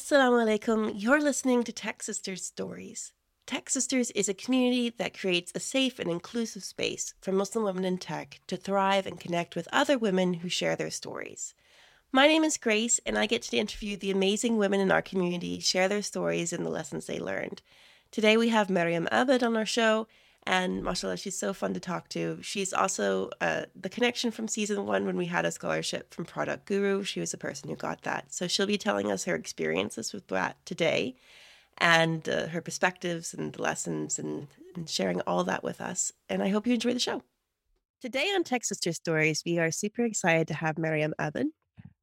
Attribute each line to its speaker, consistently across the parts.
Speaker 1: Assalamu alaikum. You're listening to Tech Sisters Stories. Tech Sisters is a community that creates a safe and inclusive space for Muslim women in tech to thrive and connect with other women who share their stories. My name is Grace, and I get to interview the amazing women in our community, share their stories and the lessons they learned. Today we have Maryam Abed on our show, and mashallah, she's so fun to talk to. She's also uh, the connection from season one when we had a scholarship from Product Guru. She was the person who got that. So she'll be telling us her experiences with that today and uh, her perspectives and the lessons and, and sharing all that with us. And I hope you enjoy the show. Today on Tech Sister Stories, we are super excited to have Maryam Abed.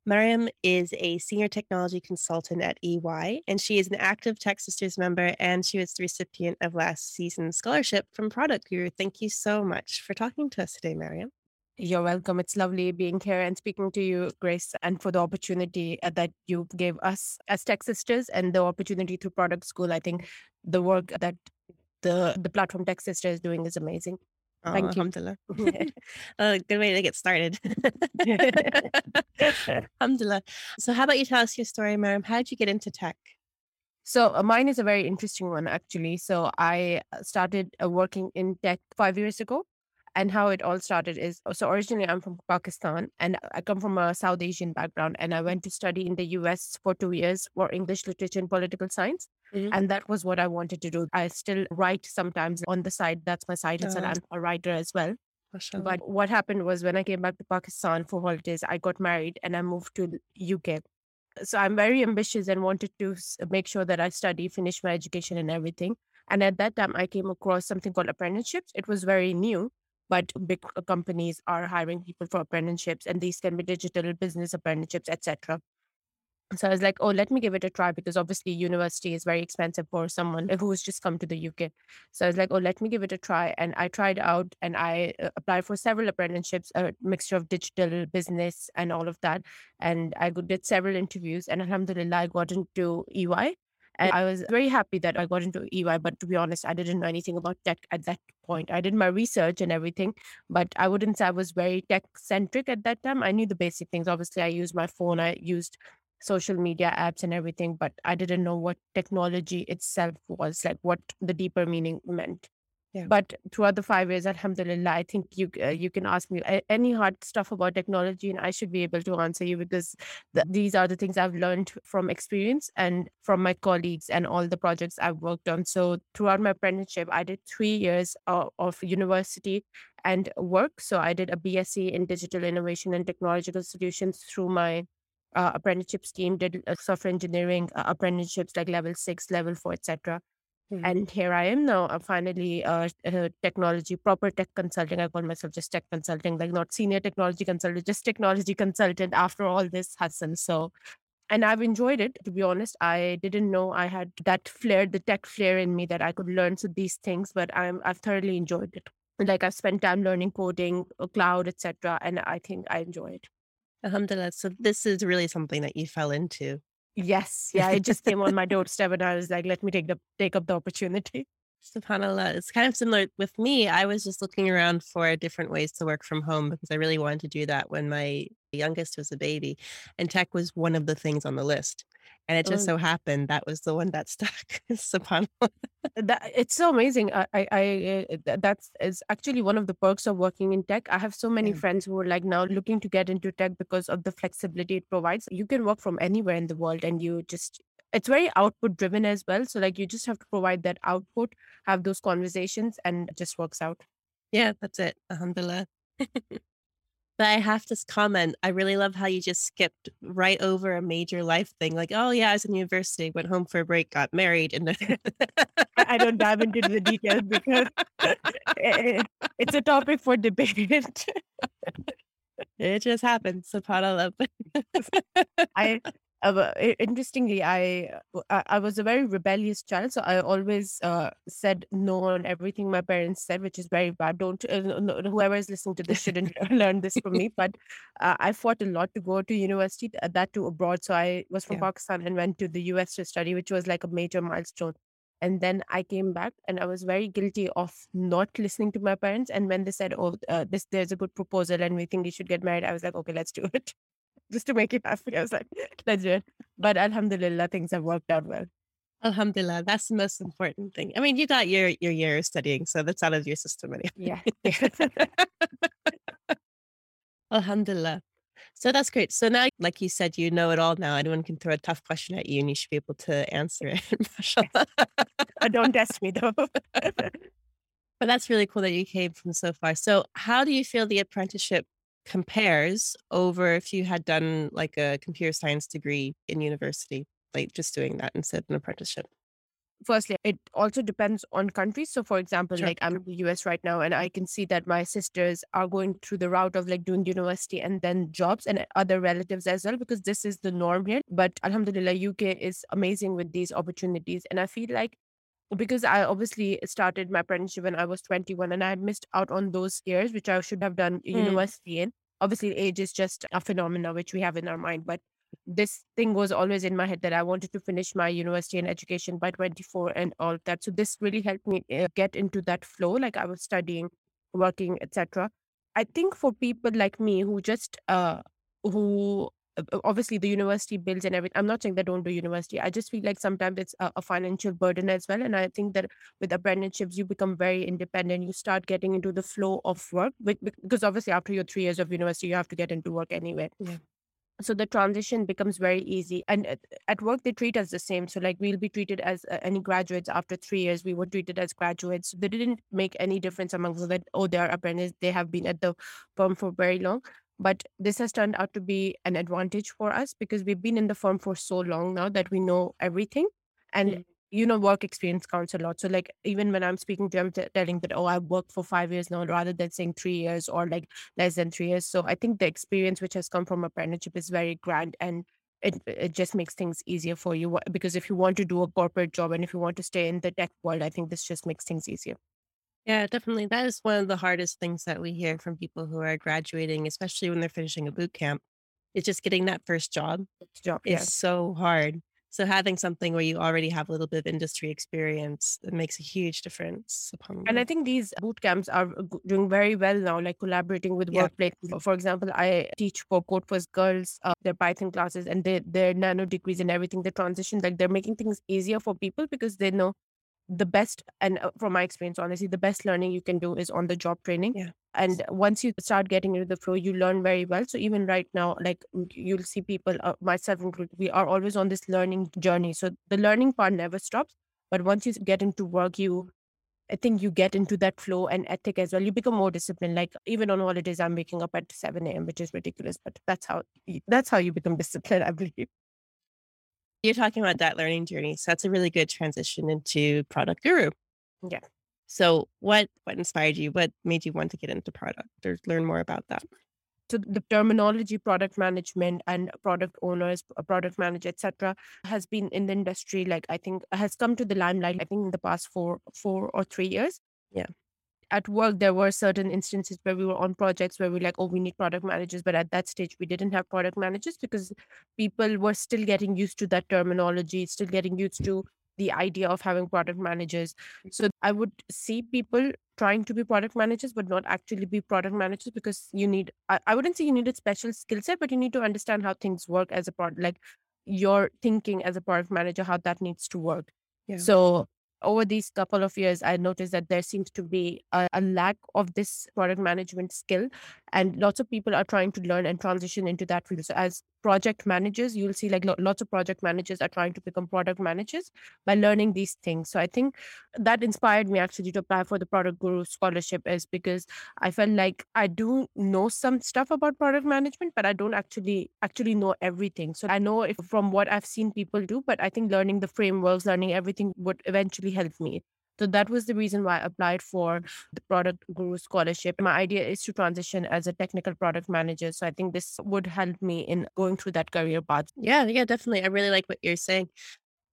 Speaker 1: Maryam is a senior technology consultant at EY, and she is an active Tech Sisters member, and she was the recipient of last season's scholarship from Product Guru. Thank you so much for talking to us today, Maryam.
Speaker 2: You're welcome. It's lovely being here and speaking to you, Grace, and for the opportunity uh, that you gave us as Tech Sisters and the opportunity through Product School. I think the work that the the platform Tech Sister is doing is amazing.
Speaker 1: Oh,
Speaker 2: Thank you.
Speaker 1: alhamdulillah. uh, good way to get started. alhamdulillah. So, how about you tell us your story, Maryam? How did you get into tech?
Speaker 2: So uh, mine is a very interesting one, actually. So I uh, started uh, working in tech five years ago. And how it all started is so originally I'm from Pakistan and I come from a South Asian background. And I went to study in the US for two years for English literature and political science.
Speaker 1: Mhm.
Speaker 2: And that was what I wanted to do. I still write sometimes on the side. That's my side. It's
Speaker 1: Uh,
Speaker 2: I'm a writer as well. But what happened was when I came back to Pakistan for holidays, I got married and I moved to the UK. So I'm very ambitious and wanted to make sure that I study, finish my education and everything. And at that time, I came across something called apprenticeships. It was very new, but big uh, companies are hiring people for apprenticeships, and these can be digital business apprenticeships, etc. So I was like, oh, let me give it a try because obviously university is very expensive for someone who's just come to the UK. So I was like, oh, let me give it a try. And I tried out and I uh, applied for several apprenticeships, a mixture of digital business and all of that. And I did several interviews and alhamdulillah, I got into EY. And I was very happy that I got into EY. But to be honest, I didn't know anything about tech at that point. I did my research and everything, but I wouldn't say I was very tech centric at that time. I knew the basic things. Obviously, I used my phone, I used social media apps and everything, but I didn't know what technology itself was, like what the deeper meaning meant.
Speaker 1: Yeah.
Speaker 2: But throughout the five years, Alhamdulillah, I think you uh, you can ask me any hard stuff about technology, and I should be able to answer you because th- these are the things I've learned from experience and from my colleagues and all the projects I've worked on. So throughout my apprenticeship, I did three years of, of university and work. So I did a BSc in digital innovation and technological solutions through my uh, apprenticeship scheme, did uh, software engineering uh, apprenticeships like level six, level four, etc.
Speaker 1: Mhm.
Speaker 2: And here I am now. I'm finally uh, uh, technology, proper tech consulting. I call myself just tech consulting, like not senior technology consultant, just technology consultant after all this hustle. So, and I've enjoyed it. To be honest, I didn't know I had that flair, the tech flair in me that I could learn so these things, but I'm I've thoroughly enjoyed it. Like I've spent time learning coding, uh, cloud, etc., and I think I enjoy it.
Speaker 1: Alhamdulillah. So, this is really something that you fell into.
Speaker 2: Yes, yeah, it just came on my doorstep, and I was like, let me take the take up the opportunity.
Speaker 1: SubhanAllah. It's kind of similar with me. I was just looking around for different ways to work from home because I really wanted to do that when my youngest was a baby. And tech was one of the things on the list. And it just
Speaker 2: Oh.
Speaker 1: so happened that was the one that stuck. SubhanAllah.
Speaker 2: That it's so amazing. I, I, I uh, that's is actually one of the perks of working in tech. I have so many
Speaker 1: Yeah.
Speaker 2: friends who are like now looking to get into tech because of the flexibility it provides. You can work from anywhere in the world, and you just it's very output driven as well. So like you just have to provide that output, have those conversations, and it just works out.
Speaker 1: Yeah, that's it. Alhamdulillah. But I have to comment, I really love how you just skipped right over a major life thing. Like, oh, yeah, I was in university, went home for a break, got married. And
Speaker 2: I don't dive into the details because it's a topic for debate.
Speaker 1: it just happened. SubhanAllah.
Speaker 2: I uh, interestingly, I, I was a very rebellious child, so I always uh, said no on everything my parents said, which is very bad. Don't uh, no- whoever is listening to this shouldn't learn this from me. But uh, I fought a lot to go to university, that too abroad. So I was from
Speaker 1: Yeah.
Speaker 2: Pakistan and went to the US to study, which was like a major milestone. And then I came back, and I was very guilty of not listening to my parents. And when they said, "Oh, uh, this there's a good proposal, and we think you should get married," I was like, "Okay, let's do it." Just to make it happy. I was like, let's do it. But alhamdulillah, things have worked out well.
Speaker 1: Alhamdulillah, that's the most important thing. I mean, you got your your year studying, so that's out of your system anyway.
Speaker 2: Yeah.
Speaker 1: Alhamdulillah. So that's great. So now, like you said, you know it all now. Anyone can throw a tough question at you and you should be able to answer it.
Speaker 2: Don't test me though.
Speaker 1: but that's really cool that you came from so far. So, how do you feel the apprenticeship compares over if you had done like a computer science degree in university, like just doing that instead of an apprenticeship?
Speaker 2: Firstly, it also depends on countries. So, for example,
Speaker 1: Sure.
Speaker 2: like I'm in the US right now, and I can see that my sisters are going through the route of like doing university and then jobs and other relatives as well, because this is the norm here. But Alhamdulillah, UK is amazing with these opportunities. And I feel like because I obviously started my apprenticeship when I was 21 and I had missed out on those years, which I should have done
Speaker 1: Mm.
Speaker 2: university in. Obviously, age is just a phenomena which we have in our mind, but this thing was always in my head that I wanted to finish my university and education by 24 and all of that. So this really helped me uh, get into that flow. Like I was studying, working, etc. I think for people like me who just uh who obviously the university bills and everything. I'm not saying they don't do university. I just feel like sometimes it's a, a financial burden as well. And I think that with apprenticeships, you become very independent. You start getting into the flow of work bec- bec- because obviously after your three years of university, you have to get into work anyway.
Speaker 1: Yeah.
Speaker 2: So the transition becomes very easy. And at, at work, they treat us the same. So like we'll be treated as uh, any graduates after three years. We were treated as graduates. They didn't make any difference amongst that oh they are apprentices. They have been at the firm for very long. But this has turned out to be an advantage for us because we've been in the firm for so long now that we know everything. And
Speaker 1: Mm.
Speaker 2: you know, work experience counts a lot. So, like, even when I'm speaking to them, t- telling that, oh, I've worked for five years now, rather than saying three years or like less than three years. So, I think the experience which has come from apprenticeship is very grand and it, it just makes things easier for you. Because if you want to do a corporate job and if you want to stay in the tech world, I think this just makes things easier.
Speaker 1: Yeah, definitely. That is one of the hardest things that we hear from people who are graduating, especially when they're finishing a boot camp. It's just getting that first job
Speaker 2: Job,
Speaker 1: is so hard. So having something where you already have a little bit of industry experience, it makes a huge difference upon
Speaker 2: And I think these boot camps are g- doing very well now, like collaborating with
Speaker 1: Yeah.
Speaker 2: workplaces. For example, I teach for Code First Girls, uh, their Python classes and their, their nano degrees and everything. The transition, like they're making things easier for people because they know the best, and uh, from my experience, honestly, the best learning you can do is on the job training.
Speaker 1: Yeah.
Speaker 2: And once you start getting into the flow, you learn very well. So even right now, like mm, you'll see people, uh, myself included, we are always on this learning journey. So the learning part never stops. But once you get into work, you I think you get into that flow and ethic as well. You become more disciplined. Like even on holidays, I'm waking up at 7 a.m., which is ridiculous, but that's how that's how you become disciplined, I believe.
Speaker 1: You're talking about that learning journey. So that's a really good transition into product guru.
Speaker 2: Yeah.
Speaker 1: So what what inspired you? What made you want to get into product or learn more about that?
Speaker 2: So the terminology, product management and product owners, product manager, etc., has been in the industry. Like I think has come to the limelight. I think in the past four, four or three years.
Speaker 1: Yeah.
Speaker 2: At work, there were certain instances where we were on projects where we like, oh, we need product managers, but at that stage, we didn't have product managers because people were still getting used to that terminology, still getting used to the idea of having product managers. Mm. So I would see people trying to be product managers, but not actually be product managers because you need, I, I wouldn't say you need a special skill set, but you need to understand how things work as a product, like your thinking as a product manager, how that needs to work.
Speaker 1: Yeah.
Speaker 2: So over these couple of years, I noticed that there seems to be a, a lack of this product management skill, and lots of people are trying to learn and transition into that field. So as project managers, you'll see like lo- lots of project managers are trying to become product managers by learning these things. So I think that inspired me actually to apply for the Product Guru scholarship is because I felt like I do know some stuff about product management, but I don't actually actually know everything. So I know if from what I've seen people do, but I think learning the frameworks, learning everything would eventually help me. So that was the reason why I applied for the Product Guru scholarship. My idea is to transition as a technical product manager. So I think this would help me in going through that career path.
Speaker 1: Yeah, yeah, definitely. I really like what you're saying.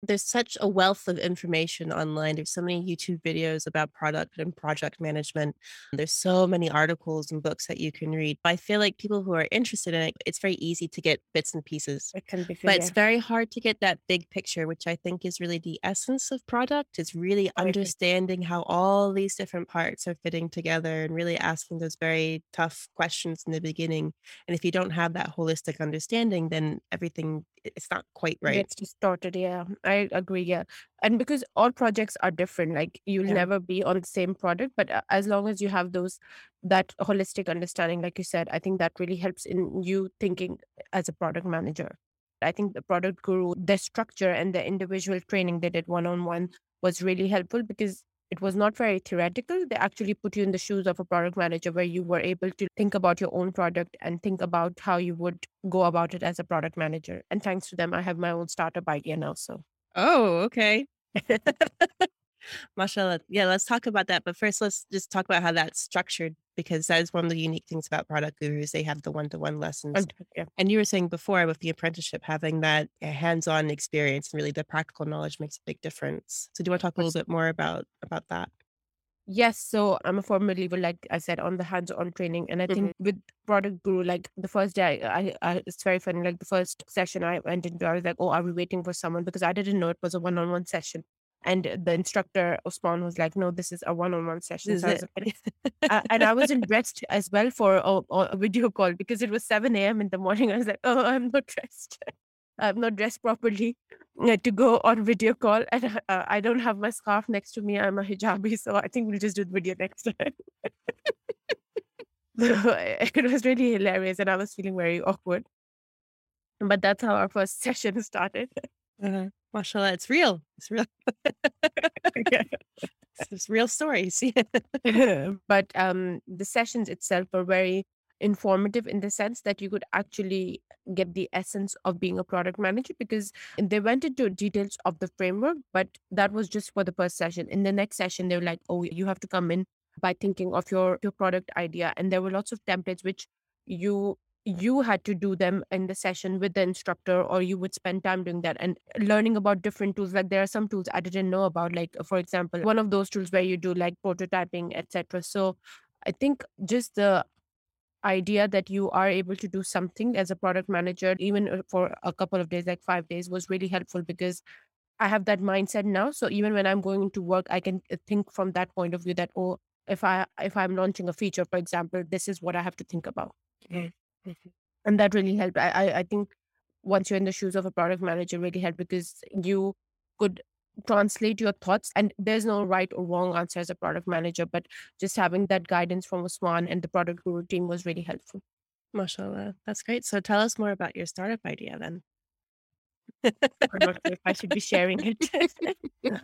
Speaker 1: There's such a wealth of information online. There's so many YouTube videos about product and project management. There's so many articles and books that you can read. But I feel like people who are interested in it, it's very easy to get bits and pieces.
Speaker 2: It can be,
Speaker 1: but it's very hard to get that big picture, which I think is really the essence of product. Is really understanding how all these different parts are fitting together and really asking those very tough questions in the beginning. And if you don't have that holistic understanding, then everything it's not quite right.
Speaker 2: Gets distorted. Yeah, I agree. Yeah, and because all projects are different, like you'll
Speaker 1: Yeah.
Speaker 2: never be on the same product, but uh, as long as you have those that holistic understanding, like you said, I think that really helps in you thinking as a product manager. I think the product guru, the structure and the individual training they did one on one was really helpful because it was not very theoretical. They actually put you in the shoes of a product manager where you were able to think about your own product and think about how you would go about it as a product manager. And thanks to them, I have my own startup idea now. So,
Speaker 1: Oh, okay. Mashallah. Yeah, let's talk about that. But first, let's just talk about how that's structured because that is one of the unique things about product gurus. They have the one to one lessons.
Speaker 2: and- yeah.
Speaker 1: And you were saying before with the apprenticeship, having that eh, hands on experience and really the practical knowledge makes a big difference. So, do you want to talk a little bit more about about that?
Speaker 2: Yes, so I'm a firm believer, like I said, on the hands-on training, and I think with product guru, like the first day, I, I, I, it's very funny. Like the first session I went into, I was like, "Oh, are we waiting for someone?" Because I didn't know it was a one-on-one session, and the instructor Osman was like, "No, this is a one-on-one session."
Speaker 1: This
Speaker 2: So I was
Speaker 1: it.
Speaker 2: like, uh, and I wasn't dressed as well for a, a video call because it was 7 a.m. in the morning. I was like, "Oh, I'm not dressed. I'm not dressed properly." uh, to go on video call and uh, uh, I don't have my scarf next to me. I'm a hijabi, so I think we'll just do the video next time. So, it was really hilarious and I was feeling very awkward. But that's how our first session started.
Speaker 1: Uh, mashallah, it's real. It's real. it's just real stories.
Speaker 2: but um, the sessions itself were very informative in the sense that you could actually get the essence of being a product manager because they went into details of the framework, but that was just for the first session. In the next session, they were like, oh, you have to come in by thinking of your, your product idea. And there were lots of templates which you you had to do them in the session with the instructor or you would spend time doing that and learning about different tools like there are some tools i didn't know about like for example one of those tools where you do like prototyping etc so i think just the idea that you are able to do something as a product manager even uh, for a couple of days like 5 days was really helpful because i have that mindset now. So even when i'm going into work i can uh, think from that point of view that oh if i if i'm launching a feature for example this is what i have to think about.
Speaker 1: Mhm.
Speaker 2: and that really helped. I, I i think once you're in the shoes of a product manager really helped because you could translate your thoughts and there's no right or wrong answer as a product manager but just having that guidance from Usman and the product guru team was really helpful
Speaker 1: mashallah. That's great. So, tell us more about your startup idea then.
Speaker 2: I'm not sure if i should be sharing it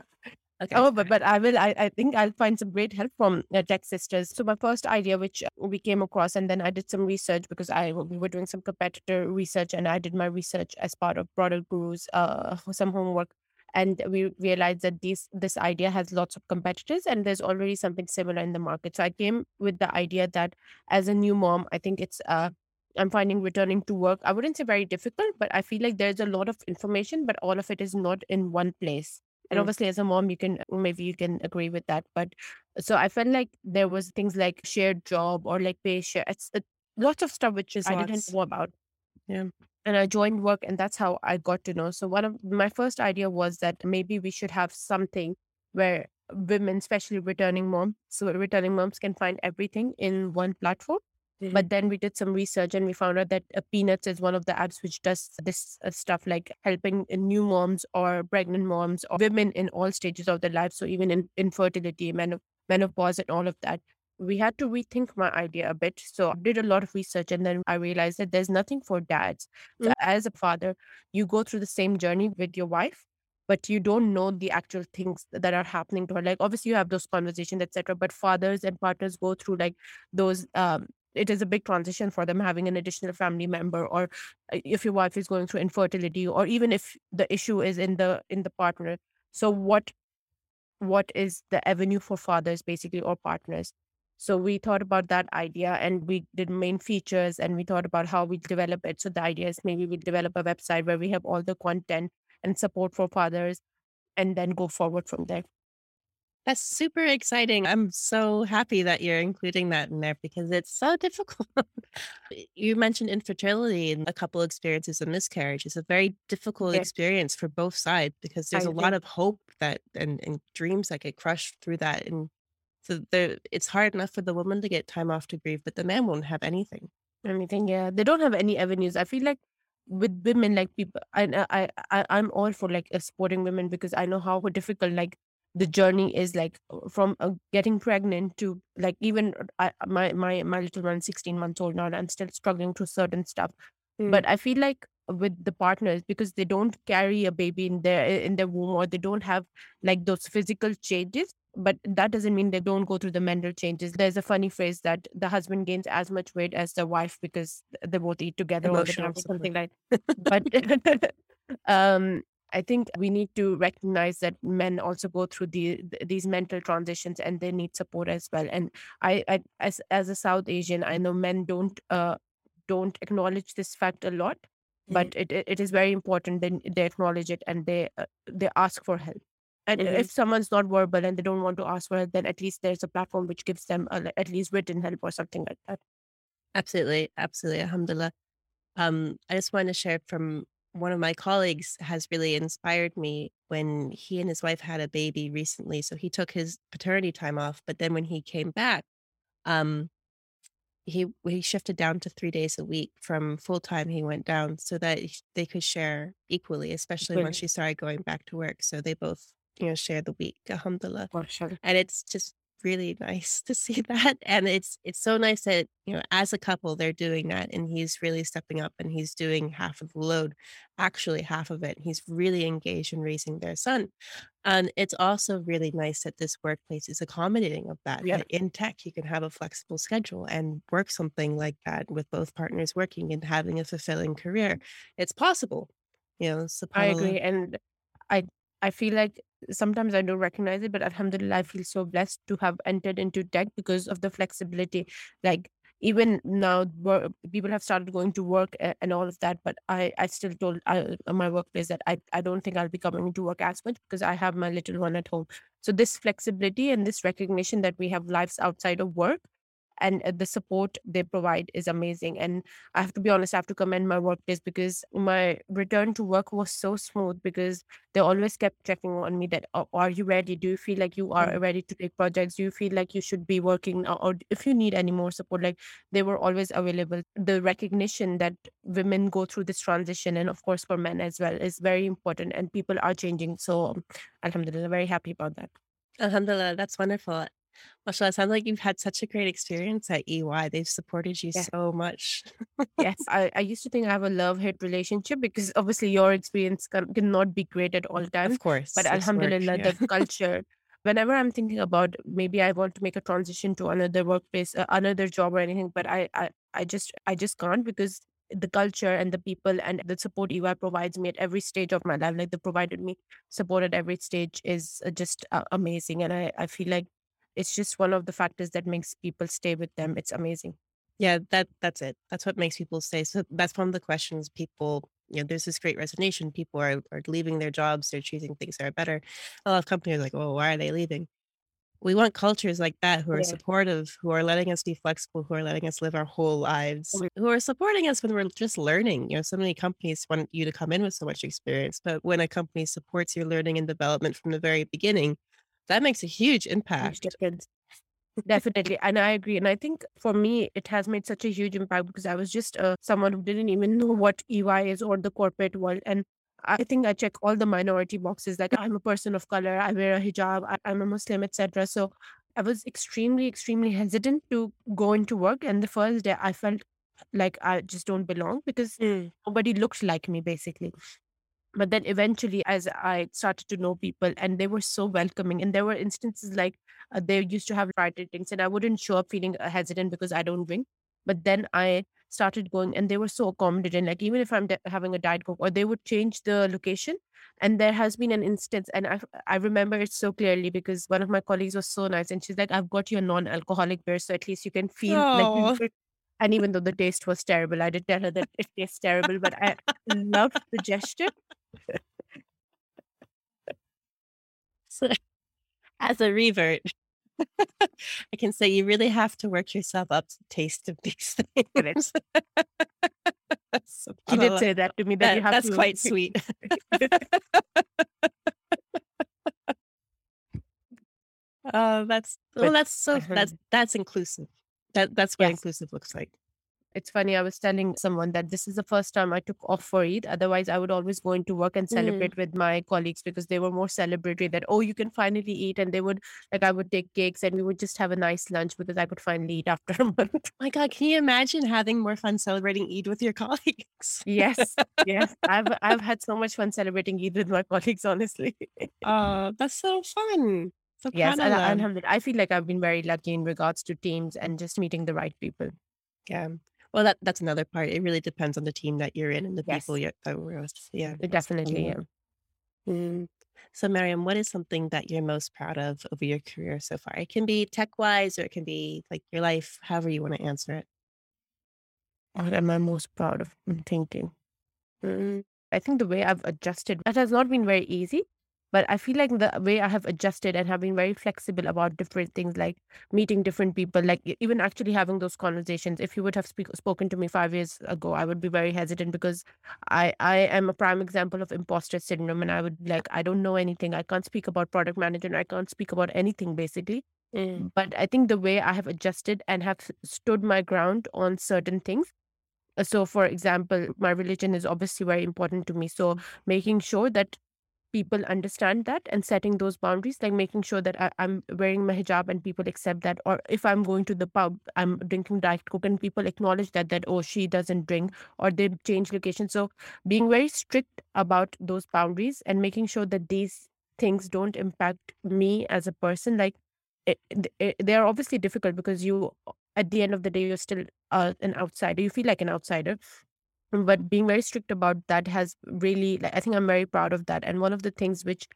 Speaker 1: Okay.
Speaker 2: Oh, but but I will. I, I think I'll find some great help from uh, Tech Sisters. So my first idea, which uh, we came across, and then I did some research because I we were doing some competitor research, and I did my research as part of Product Gurus, uh, some homework, and we realized that this this idea has lots of competitors, and there's already something similar in the market. So I came with the idea that as a new mom, I think it's uh. I'm finding returning to work. I wouldn't say very difficult, but I feel like there's a lot of information, but all of it is not in one place and
Speaker 1: Mm.
Speaker 2: obviously as a mom you can maybe you can agree with that but so i felt like there was things like shared job or like pay share it's uh, lots of stuff which
Speaker 1: There's
Speaker 2: i didn't know about
Speaker 1: Yeah.
Speaker 2: And i joined work and that's how i got to know so one of my first idea was that maybe we should have something where women especially returning moms so returning moms can find everything in one platform
Speaker 1: Mhm.
Speaker 2: but then we did some research and we found out that uh, Peanuts is one of the apps which does this uh, stuff like helping uh, new moms or pregnant moms or women in all stages of their life. So even in infertility, menop- menopause, and all of that. We had to rethink my idea a bit. So I did a lot of research and then I realized that there's nothing for dads. So
Speaker 1: Mm.
Speaker 2: as a father, you go through the same journey with your wife. But you don't know the actual things that are happening to her. Like obviously you have those conversations, etc. But fathers and partners go through like those um, it is a big transition for them having an additional family member or uh, if your wife is going through infertility or even if the issue is in the in the partner so what what is the avenue for fathers basically or partners so we thought about that idea and we did main features and we thought about how we develop it so the idea is maybe we develop a website where we have all the content and support for fathers and then go forward from there.
Speaker 1: That's super exciting. I'm so happy that you're including that in there because it's so difficult. you mentioned infertility and a couple experiences of miscarriage. It's a very difficult
Speaker 2: Yeah,
Speaker 1: experience for both sides because there's a
Speaker 2: agree.
Speaker 1: lot of hope that and, and dreams that get crushed through that. And so there, it's hard enough for the woman to get time off to grieve, but the man won't have anything.
Speaker 2: Anything, yeah. They don't have any avenues. I feel like with women, like people, I, I, I, I'm all for like uh, supporting women because I know how difficult like the journey is like from uh, getting pregnant to like even uh, I, my my my little one, 16 months old now, and I'm still struggling through certain stuff.
Speaker 1: Mm.
Speaker 2: But I feel like with the partners because they don't carry a baby in their in their womb or they don't have like those physical changes but that doesn't mean they don't go through the mental changes. There's a funny phrase that the husband gains as much weight as the wife because they both eat together all the time or something like but um i think we need to recognize that men also go through the th- these mental transitions and they need support as well. And i, I as as a south asian i know men don't uh don't acknowledge this fact a lot but
Speaker 1: Mm,
Speaker 2: it, it is very important then they acknowledge it and they uh, they ask for help and
Speaker 1: mhm.
Speaker 2: if someone's not verbal and they don't want to ask for help then at least there's a platform which gives them a, at least written help or something like that
Speaker 1: Absolutely. Absolutely. Alhamdulillah. Um, I just want to share from one of my colleagues has really inspired me when he and his wife had a baby recently. So he took his paternity time off, but then when he came back, um, he he shifted down to three days a week from full time. He went down so that they could share equally, especially once she started going back to work. So they both, you know, share the week. Alhamdulillah.
Speaker 2: Mashallah.
Speaker 1: And it's just really nice to see that, and it's it's so nice that, you know, as a couple, they're doing that, and he's really stepping up, and he's doing half of the load, actually half of it. He's really engaged in raising their son, and it's also really nice that this workplace is accommodating of that,
Speaker 2: yeah
Speaker 1: that in tech, you can have a flexible schedule and work something like that with both partners working and having a fulfilling career. It's possible, you know,
Speaker 2: so
Speaker 1: I
Speaker 2: agree. And I I feel like sometimes I don't recognize it, but Alhamdulillah, I feel so blessed to have entered into tech because of the flexibility. Like even now, wor- people have started going to work and all of that, but I I still told I, uh, my workplace that I I don't think I'll be coming to work as much because I have my little one at home. So this flexibility and this recognition that we have lives outside of work and uh, the support they provide is amazing. And I have to be honest, I have to commend my workplace because my return to work was so smooth because they always kept checking on me that "Oh, are you ready? Do you feel like you are
Speaker 1: Mm.
Speaker 2: ready to take projects? Do you feel like you should be working or if you need any more support? Like they were always available. The recognition that women go through this transition, and of course for men as well, is very important. And people are changing. So, Alhamdulillah, very happy about that.
Speaker 1: Alhamdulillah, that's wonderful. Mashallah, sounds like you've had such a great experience at EY. They've supported you
Speaker 2: Yeah.
Speaker 1: so much.
Speaker 2: Yes, I, I used to think I have a love-hate relationship because obviously your experience can, cannot be great at all times.
Speaker 1: Of
Speaker 2: But
Speaker 1: course, work,
Speaker 2: Alhamdulillah,
Speaker 1: yeah.
Speaker 2: the culture, whenever I'm thinking about maybe I want to make a transition to another workplace, uh, another job or anything, but I, I, I just I just can't because the culture and the people and the support EY provides me at every stage of my life, like they provided me support at every stage is uh, just uh, amazing. And I, I feel like it's just one of the factors that makes people stay with them. It's amazing.
Speaker 1: Yeah, that that's it. That's what makes people stay. So that's one of the questions people, you know, there's this great resignation. People are are leaving their jobs, they're choosing things that are better. A lot of companies are like, oh, why are they leaving? We want cultures like that who are
Speaker 2: Yeah.
Speaker 1: supportive, who are letting us be flexible, who are letting us live our whole lives, who are supporting us when we're just learning. You know, so many companies want you to come in with so much experience, but when a company supports your learning and development from the very beginning, that makes a huge
Speaker 2: Huge
Speaker 1: impact.
Speaker 2: difference. Definitely. And I agree. And I think for me, it has made such a huge impact because I was just uh, someone who didn't even know what EY is or the corporate world. And I think I check all the minority boxes. Like I'm a person of color, I wear a hijab, I, I'm a Muslim, etc. So I was extremely, extremely hesitant to go into work. And the first day I felt like I just don't belong because
Speaker 1: Mm.
Speaker 2: nobody looked like me, basically. But then eventually, as I started to know people, and they were so welcoming, and there were instances like uh, they used to have pride ratings, and I wouldn't show up feeling uh, hesitant because I don't drink. But then I started going, and they were so accommodating. Like even if I'm de- having a diet coke, or they would change the location. And there has been an instance, and I I remember it so clearly because one of my colleagues was so nice, and she's like, "I've got you a non-alcoholic beer, so at least you can feel like you."
Speaker 1: Oh.
Speaker 2: And even though the taste was terrible, I did tell her that it tastes terrible, but I loved the gesture
Speaker 1: as a revert, I can say you really have to work yourself up to taste of these things.
Speaker 2: he did say that to me. That, that
Speaker 1: that's
Speaker 2: to...
Speaker 1: quite sweet. uh, that's well, that's so that's that's inclusive. That that's what yes. inclusive looks like.
Speaker 2: It's funny. I was telling someone that this is the first time I took off for Eid. Otherwise, I would always go into work and mm. celebrate mm. with my colleagues because they were more celebratory that, oh, you can finally eat. And they would, like, I would take cakes and we would just have a nice lunch because I could finally eat after a month.
Speaker 1: my God, can you imagine having more fun celebrating Eid with your colleagues?
Speaker 2: yes. Yes. I've, I've had so much fun celebrating Eid with my colleagues, honestly.
Speaker 1: Oh, that's so fun. So
Speaker 2: yes. And, I feel like I've been very lucky in regards to teams and just meeting the right people.
Speaker 1: Yeah. Well, that that's another part. It really depends on the team that you're in and the Yes. people you're that we're with. Yeah.
Speaker 2: definitely yeah.
Speaker 1: Mm. So, Mariam, what is something that you're most proud of over your career so far? It can be tech wise or it can be like your life, however you want to answer it.
Speaker 2: What am I most proud of? I'm thinking. Mm, I think the way I've adjusted, that has not been very easy. But I feel like the way I have adjusted and have been very flexible about different things, like meeting different people, like even actually having those conversations. If you would have speak, spoken to me five years ago, I would be very hesitant because I I am a prime example of imposter syndrome, and I would like I don't know anything. I can't speak about product management. I can't speak about anything basically. Mm. But I think the way I have adjusted and have stood my ground on certain things uh, so for example my religion is obviously very important to me so making sure that people understand that and setting those boundaries, like making sure that I, am wearing my hijab and people accept that. Or if I'm going to the pub, I'm drinking Diet Coke and people acknowledge that, that, oh, she doesn't drink or they change location. So being very strict about those boundaries and making sure that these things don't impact me as a person. Like it, it, they are obviously difficult because you, at the end of the day, you're still uh, an outsider. You feel like an outsider but being very strict about that has really like i think i'm very proud of that. And one of the things which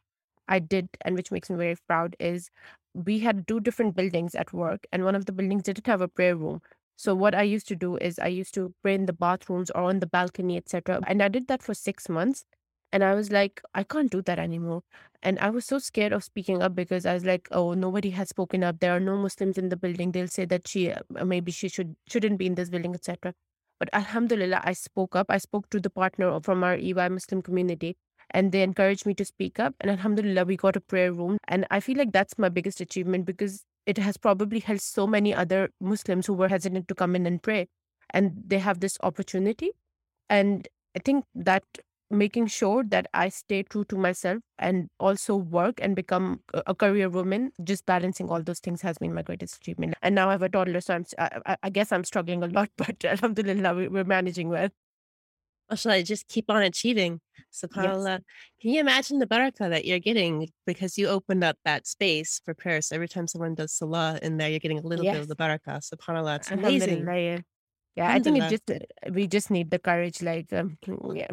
Speaker 2: i did and which makes me very proud is we had two different buildings at work and one of the buildings didn't have a prayer room. So what i used to do is i used to pray in the bathrooms or on the balcony etc and i did that for six months and i was like i can't do that anymore. And i was so scared of speaking up because i was like oh nobody has spoken up. There are no muslims in the building. They'll say that she uh, maybe she should shouldn't be in this building etc but Alhamdulillah, I spoke up. I spoke to the partner from our EY Muslim community and they encouraged me to speak up. And Alhamdulillah, we got a prayer room. And I feel like that's my biggest achievement because it has probably helped so many other Muslims who were hesitant to come in and pray. And they have this opportunity. And I think that making sure that I stay true to myself and also work and become a career woman, just balancing all those things has been my greatest achievement. And now I have a toddler, so I'm, I, I guess I'm struggling a lot, but alhamdulillah, we're managing well.
Speaker 1: Oh, Shall I just keep on achieving? SubhanAllah. Yes. Can you imagine the barakah that you're getting because you opened up that space for prayer? So every time someone does salah in there, you're getting a little yes. bit of the barakah. SubhanAllah. It's amazing.
Speaker 2: Yeah, I think it just uh, we just need the courage. Like, um, yeah,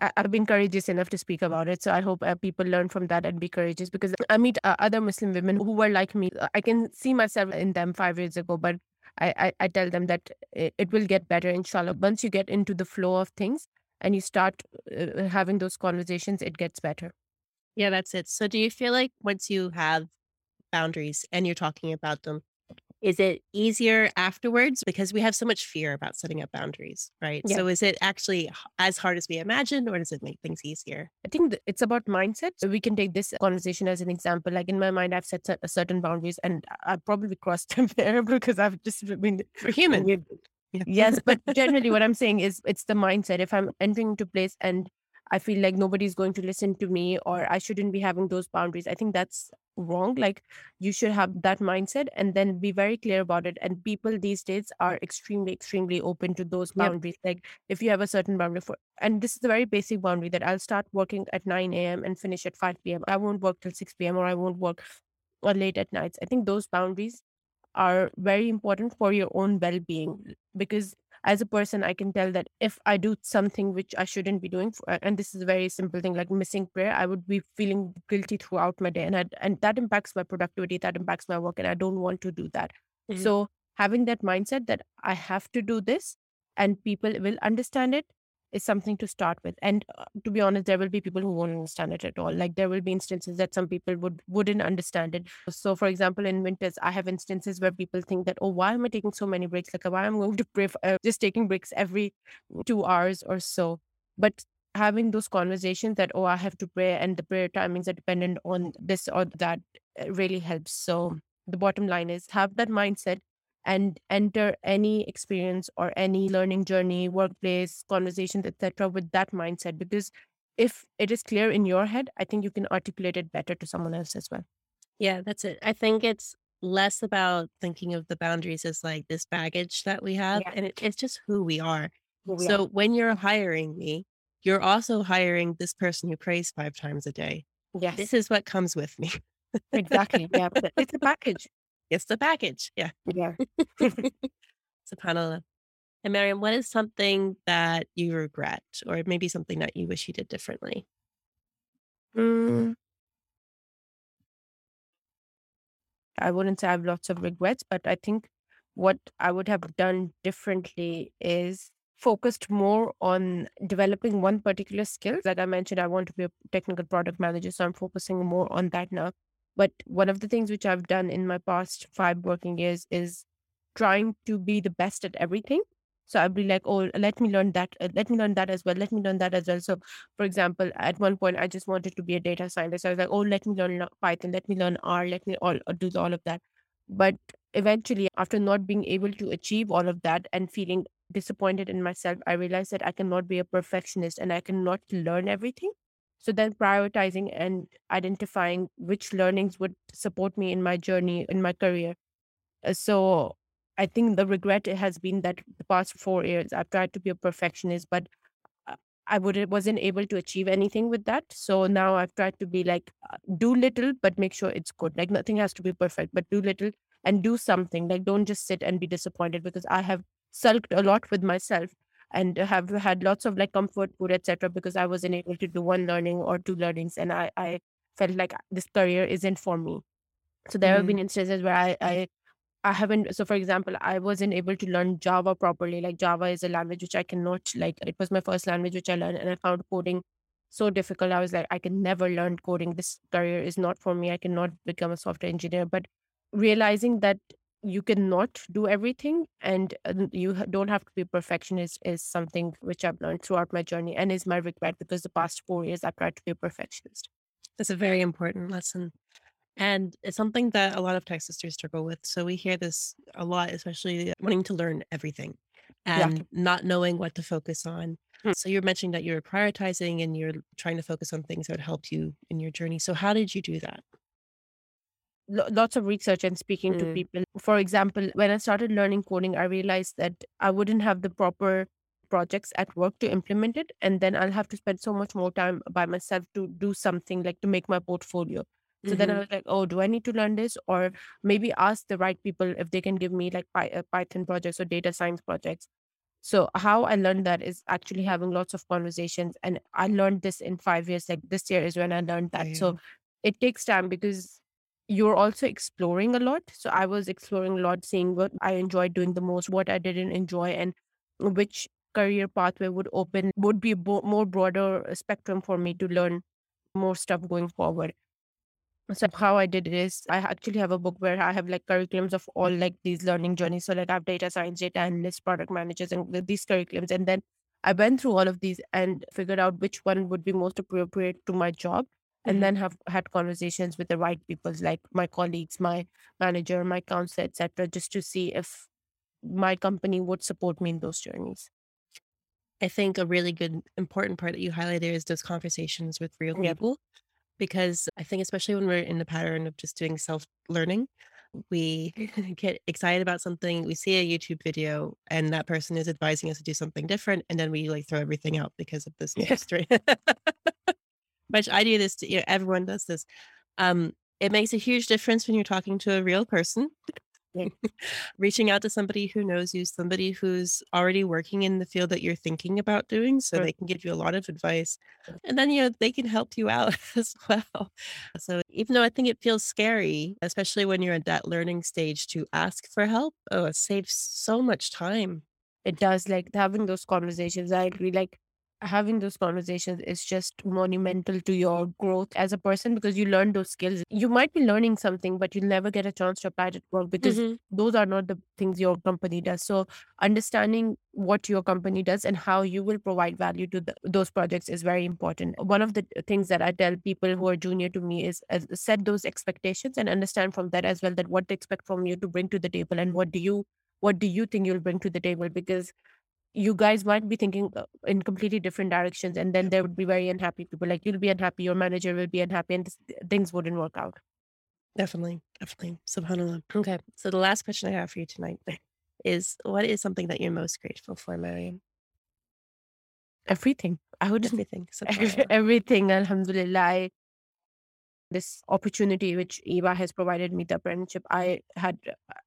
Speaker 2: I, have been courageous enough to speak about it. So I hope uh, people learn from that and be courageous because I meet uh, other Muslim women who were like me. I can see myself in them five years ago, but I, I, I tell them that it, it, will get better, inshallah. Once you get into the flow of things and you start uh, having those conversations, it gets better.
Speaker 1: Yeah, that's it. So do you feel like once you have boundaries and you're talking about them, is it easier afterwards? Because we have so much fear about setting up boundaries, right? Yeah. So is it actually as hard as we imagined, or does it make things easier?
Speaker 2: I think it's about mindset. So we can take this conversation as an example. Like in my mind, I've set certain boundaries and I probably crossed them there because I've just been
Speaker 1: for human.
Speaker 2: Yes, but generally what I'm saying is it's the mindset. If I'm entering into place and I feel like nobody's going to listen to me or I shouldn't be having those boundaries. I think that's wrong. Like you should have that mindset and then be very clear about it. And people these days are extremely, extremely open to those boundaries. Like if you have a certain boundary for, and this is a very basic boundary that I'll start working at 9 a.m. and finish at 5 p.m. I won't work till 6 p.m. or I won't work or late at nights. I think those boundaries are very important for your own well-being because as a person i can tell that if i do something which i shouldn't be doing for, and this is a very simple thing like missing prayer i would be feeling guilty throughout my day and I, and that impacts my productivity that impacts my work and i don't want to do that mm-hmm. so having that mindset that i have to do this and people will understand it is something to start with. And uh, to be honest, there will be people who won't understand it at all. Like there will be instances that some people would wouldn't understand it. So, for example, in winters, I have instances where people think that, oh, why am I taking so many breaks? Like, why am I going to pray for, uh, just taking breaks every two hours or so? But having those conversations that, oh, I have to pray, and the prayer timings are dependent on this or that, uh, really helps. So the bottom line is have that mindset and enter any experience or any learning journey workplace conversations etc with that mindset because if it is clear in your head i think you can articulate it better to someone else as well.
Speaker 1: Yeah that's it. I think it's less about thinking of the boundaries as like this baggage that we have yeah. and it, it's just who we are. Who we so are. when you're hiring me you're also hiring this person who prays five times a day.
Speaker 2: Yes.
Speaker 1: This is what comes with me.
Speaker 2: Exactly yeah it's a package
Speaker 1: it's the package. Yeah.
Speaker 2: Yeah.
Speaker 1: SubhanAllah. And Mariam, what is something that you regret or maybe something that you wish you did differently?
Speaker 2: Mm. I wouldn't say I have lots of regrets, but I think what I would have done differently is focused more on developing one particular skill. Like I mentioned, I want to be a technical product manager, so I'm focusing more on that now. But one of the things which I've done in my past five working years is trying to be the best at everything. So I'd be like, oh, let me learn that. Uh, let me learn that as well. Let me learn that as well. So, for example, at one point, I just wanted to be a data scientist. I was like, oh, let me learn Python. Let me learn R. Let me all uh, do all of that. But eventually, after not being able to achieve all of that and feeling disappointed in myself, I realized that I cannot be a perfectionist and I cannot learn everything. So then prioritizing and identifying which learnings would support me in my journey, in my career. Uh, so I think the regret has been that the past four years I've tried to be a perfectionist, but uh, I would wasn't able to achieve anything with that. So now I've tried to be like uh, do little, but make sure it's good. Like nothing has to be perfect, but do little and do something. Like don't just sit and be disappointed because I have sulked a lot with myself and have had lots of like comfort food, etc. Because I wasn't able to do one learning or two learnings, and I I felt like this career isn't for me. So there mm. have been mm-hmm. instances where I I I haven't. So for example, I wasn't able to learn Java properly. Like Java is a language which I cannot like. It was my first language which I learned, and I found coding so difficult. I was like, I can never learn coding. This career is not for me. I cannot become a software engineer. But realizing that you cannot do everything and uh, you don't have to be perfectionist is something which I've learned throughout my journey and is my regret because the past four years I've tried to be a perfectionist.
Speaker 1: That's a very important lesson. And it's something that a lot of tech sisters struggle with. So we hear this a lot, especially wanting to learn everything and yeah. not knowing what to focus on. Hmm. So you're mentioning that you're prioritizing and you're trying to focus on things that would help you in your journey. So how did you do that?
Speaker 2: Lots of research and speaking mm. to people. For example, when I started learning coding, I realized that I wouldn't have the proper projects at work to implement it. And then I'll have to spend so much more time by myself to do something like to make my portfolio. So mm-hmm. then I mm-hmm. was like, oh, do I need to learn this? Or maybe ask the right people if they can give me like uh, Python projects or data science projects. So how I learned that is actually having lots of conversations. And I learned this in five years. Like this year is when I learned that. Yeah. So it takes time because you're also exploring a lot. So I was exploring a lot, seeing what I enjoyed doing the most, what I didn't enjoy, and which career pathway would open, would be bo- more broader uh, spectrum for me to learn more stuff going forward. So how I did it is I actually have a book where I have like curriculums of all like these learning journeys. So like I have data science, data analysts, product managers, and these curriculums. And then I went through all of these and figured out which one would be most appropriate to my job and mm-hmm. then have had conversations with the right people like my colleagues my manager my counselor etc just to see if my company would support me in those journeys.
Speaker 1: I think a really good important part that you highlighted is those conversations with real people because i think especially when we're in the pattern of just doing self learning we get excited about something we see a youtube video and that person is advising us to do something different and then we like throw everything out because of this mystery which I do this to you know, everyone does this. Um, it makes a huge difference when you're talking to a real person. Reaching out to somebody who knows you, somebody who's already working in the field that you're thinking about doing, so sure. they can give you a lot of advice. And then, you know, they can help you out as well. So, even though I think it feels scary, especially when you're at that learning stage to ask for help, oh, it saves so much time.
Speaker 2: It does. Like having those conversations, I agree. Like, having those conversations is just monumental to your growth as a person because you learn those skills. You might be learning something, but you'll never get a chance to apply it at work because
Speaker 1: hmm
Speaker 2: those are not the things your company does. So, understanding what your company does and how you will provide value to the, those projects is very important. One of the things that I tell people who are junior to me is uh, set those expectations and understand from that as well that what they expect from you to bring to the table and what do you what do you think you'll bring to the table because you guys might be thinking uh, in completely different directions and then there would be very unhappy people like you'll be unhappy your manager will be unhappy and things wouldn't work out
Speaker 1: Definitely, definitely. Subhanallah. Okay. So the last question I have for you tonight is what is something that you're most grateful for, Mariam?
Speaker 2: everything i would
Speaker 1: Everything.
Speaker 2: Everything alhamdulillah I, this opportunity which eva has provided me the apprenticeship i had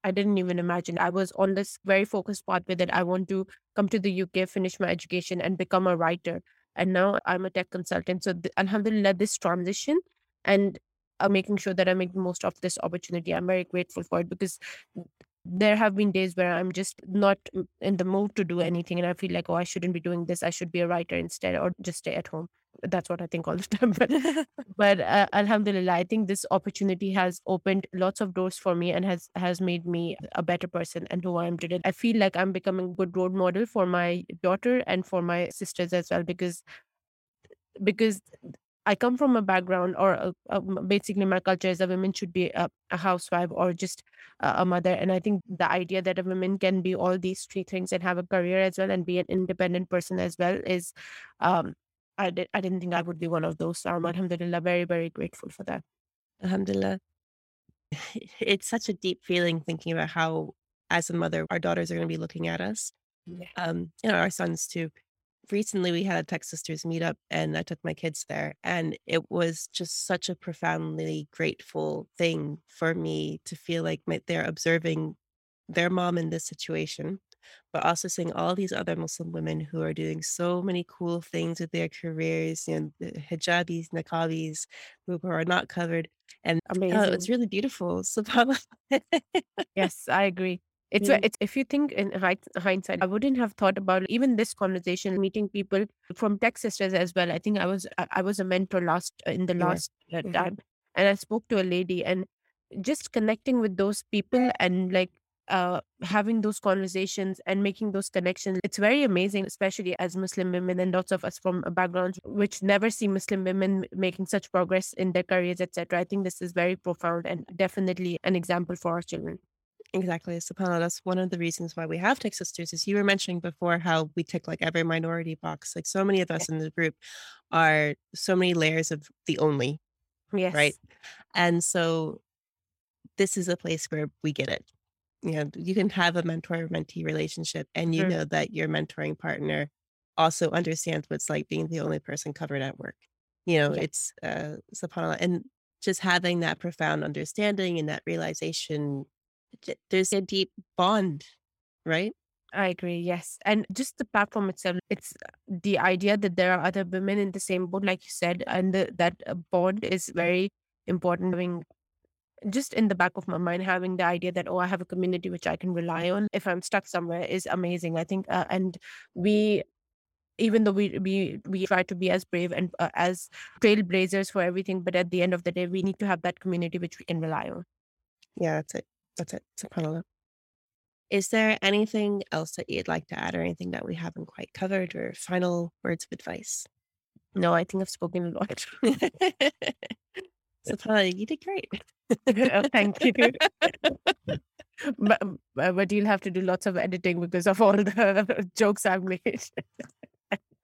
Speaker 2: i didn't even imagine. I was on this very focused pathway that i want to come to the uk finish my education and become a writer. And now i'm a tech consultant. So alhamdulillah this transition and uh, making sure that i make the most of this opportunity i'm very grateful for it because there have been days where i'm just not in the mood to do anything and i feel like oh i shouldn't be doing this. I should be a writer instead or just stay at home. That's what i think all the time but but uh, alhamdulillah i think this opportunity has opened lots of doors for me and has has made me a better person and who i am today. I feel like i'm becoming a good role model for my daughter and for my sisters as well because because I come from a background, or uh, um, basically my culture is a woman should be a, a housewife or just a, a mother. And I think the idea that a woman can be all these three things and have a career as well and be an independent person as well is, um, I did I didn't think I would be one of those. So I'm alhamdulillah very very grateful for that.
Speaker 1: Alhamdulillah. It's such a deep feeling thinking about how, as a mother, our daughters are going to be looking at us.
Speaker 2: Yeah.
Speaker 1: Um, you know, our sons too. Recently, we had a Tech Sisters meetup, and I took my kids there, and it was just such a profoundly grateful thing for me to feel like my, they're observing their mom in this situation, but also seeing all these other Muslim women who are doing so many cool things with their careers, you know, the hijabis, niqabis, who who are not covered. And uh, it's really beautiful. SubhanAllah.
Speaker 2: Yes, I agree. It's
Speaker 1: Mm,
Speaker 2: it's if you think in hind- hindsight, I wouldn't have thought about even this conversation, meeting people from Tech Sisters as well. I think I was I I was a mentor last uh, in the last uh,
Speaker 1: Mhm.
Speaker 2: time, and I spoke to a lady, and just connecting with those people and like uh having those conversations and making those connections it's very amazing especially as muslim women and lots of us from backgrounds which never see muslim women making such progress in their careers etc i think this is very profound and definitely an example for our children
Speaker 1: Exactly. SubhanAllah. That's one of the reasons why we have Tech Sisters is you were mentioning before how we tick like every minority box. Like so many of us in the group are so many layers of the only,
Speaker 2: Yes. right?
Speaker 1: And so this is a place where we get it. You know, you can have a mentor mentee relationship and you
Speaker 2: Mhm.
Speaker 1: know that your mentoring partner also understands what it's like being the only person covered at work. You know,
Speaker 2: yeah
Speaker 1: it's uh subhanAllah. And just having that profound understanding and that realization, there's a deep bond, right?
Speaker 2: I agree. Yes. And just the platform itself, it's uh, the idea that there are other women in the same boat, like you said, and the, that uh, bond is very important. Having just in the back of my mind, having the idea that, oh, I have a community which I can rely on if I'm stuck somewhere is amazing. I think, uh, and we, even though we, we, we try to be as brave and uh, as trailblazers for everything, but at the end of the day, we need to have that community which we can rely on.
Speaker 1: Yeah, that's it. That's it. SubhanAllah. Is there anything else that you'd like to add or anything that we haven't quite covered or final words of advice?
Speaker 2: No, I think I've spoken a lot.
Speaker 1: SubhanAllah, you did great.
Speaker 2: Oh, Thank you. But, um, but but you'll have to do lots of editing because of all the jokes I've made.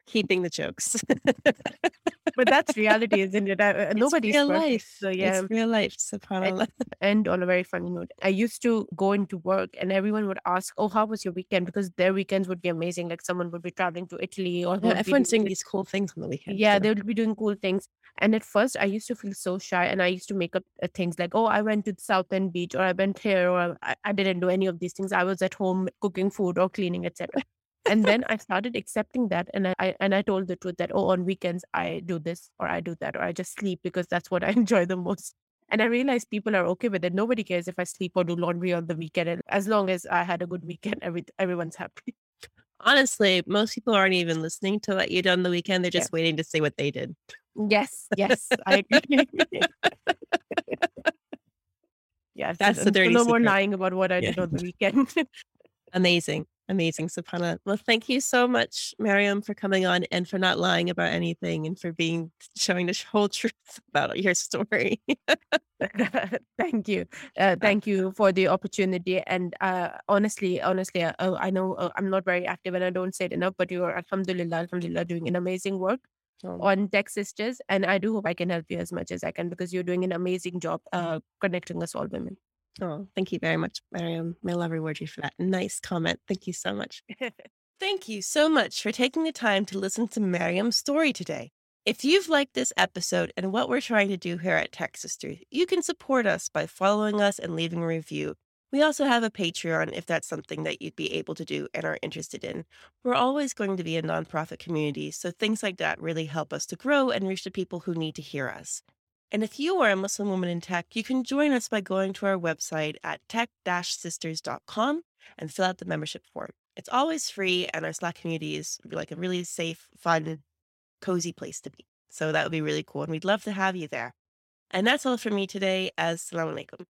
Speaker 1: Keeping the jokes.
Speaker 2: But that's reality, isn't it? Uh, uh, Nobody's
Speaker 1: real
Speaker 2: perfect.
Speaker 1: life.
Speaker 2: So yeah,
Speaker 1: It's real life. SubhanAllah.
Speaker 2: end on a very funny note. I used to go into work and everyone would ask, "Oh, how was your weekend?" Because their weekends would be amazing. Like someone would be traveling to Italy or
Speaker 1: Yeah, everyone's
Speaker 2: doing
Speaker 1: these cool things on the weekend
Speaker 2: Yeah,
Speaker 1: too.
Speaker 2: they would be doing cool things. And at first, I used to feel so shy, and I used to make up uh, things like, "Oh, I went to the Southend Beach," or "I went here," or I, I didn't do any of these things. I was at home cooking food or cleaning, etc. And then I started accepting that, and I, I and I told the truth that, "Oh, on weekends I do this, or I do that, or I just sleep because that's what I enjoy the most." And I realized people are okay with it. Nobody cares if I sleep or do laundry on the weekend, and as long as I had a good weekend, every everyone's happy.
Speaker 1: Honestly, most people aren't even listening to what you did on the weekend. They're just yeah. waiting to see what they did.
Speaker 2: Yes, yes, I agree. yeah,
Speaker 1: that's the dirty.
Speaker 2: No
Speaker 1: more
Speaker 2: lying about what I yeah. did on the weekend.
Speaker 1: Amazing. Amazing, Sapana. Well, thank you so much, Mariam, for coming on and for not lying about anything and for being showing the whole truth about your story.
Speaker 2: thank you. Uh, thank you for the opportunity. And uh, honestly, honestly, uh, oh, I know uh, I'm not very active and I don't say it enough, but you're, alhamdulillah, alhamdulillah, doing an amazing work. Oh. on Tech Sisters, and I do hope I can help you as much as I can because you're doing an amazing job uh, connecting us all women.
Speaker 1: Oh, thank you very much, Mariam. May Allah reward you for that nice comment. Thank you so much. thank you so much for taking the time to listen to Mariam's story today. If you've liked this episode and what we're trying to do here at Tech Sisters, you can support us by following us and leaving a review. We also have a Patreon if that's something that you'd be able to do and are interested in. We're always going to be a nonprofit community, so things like that really help us to grow and reach the people who need to hear us. And if you are a Muslim woman in tech, you can join us by going to our website at tech-sisters.com and fill out the membership form. It's always free, and our Slack community is like a really safe, fun, cozy place to be. So that would be really cool, and we'd love to have you there. And that's all for me today. Assalamu alaikum.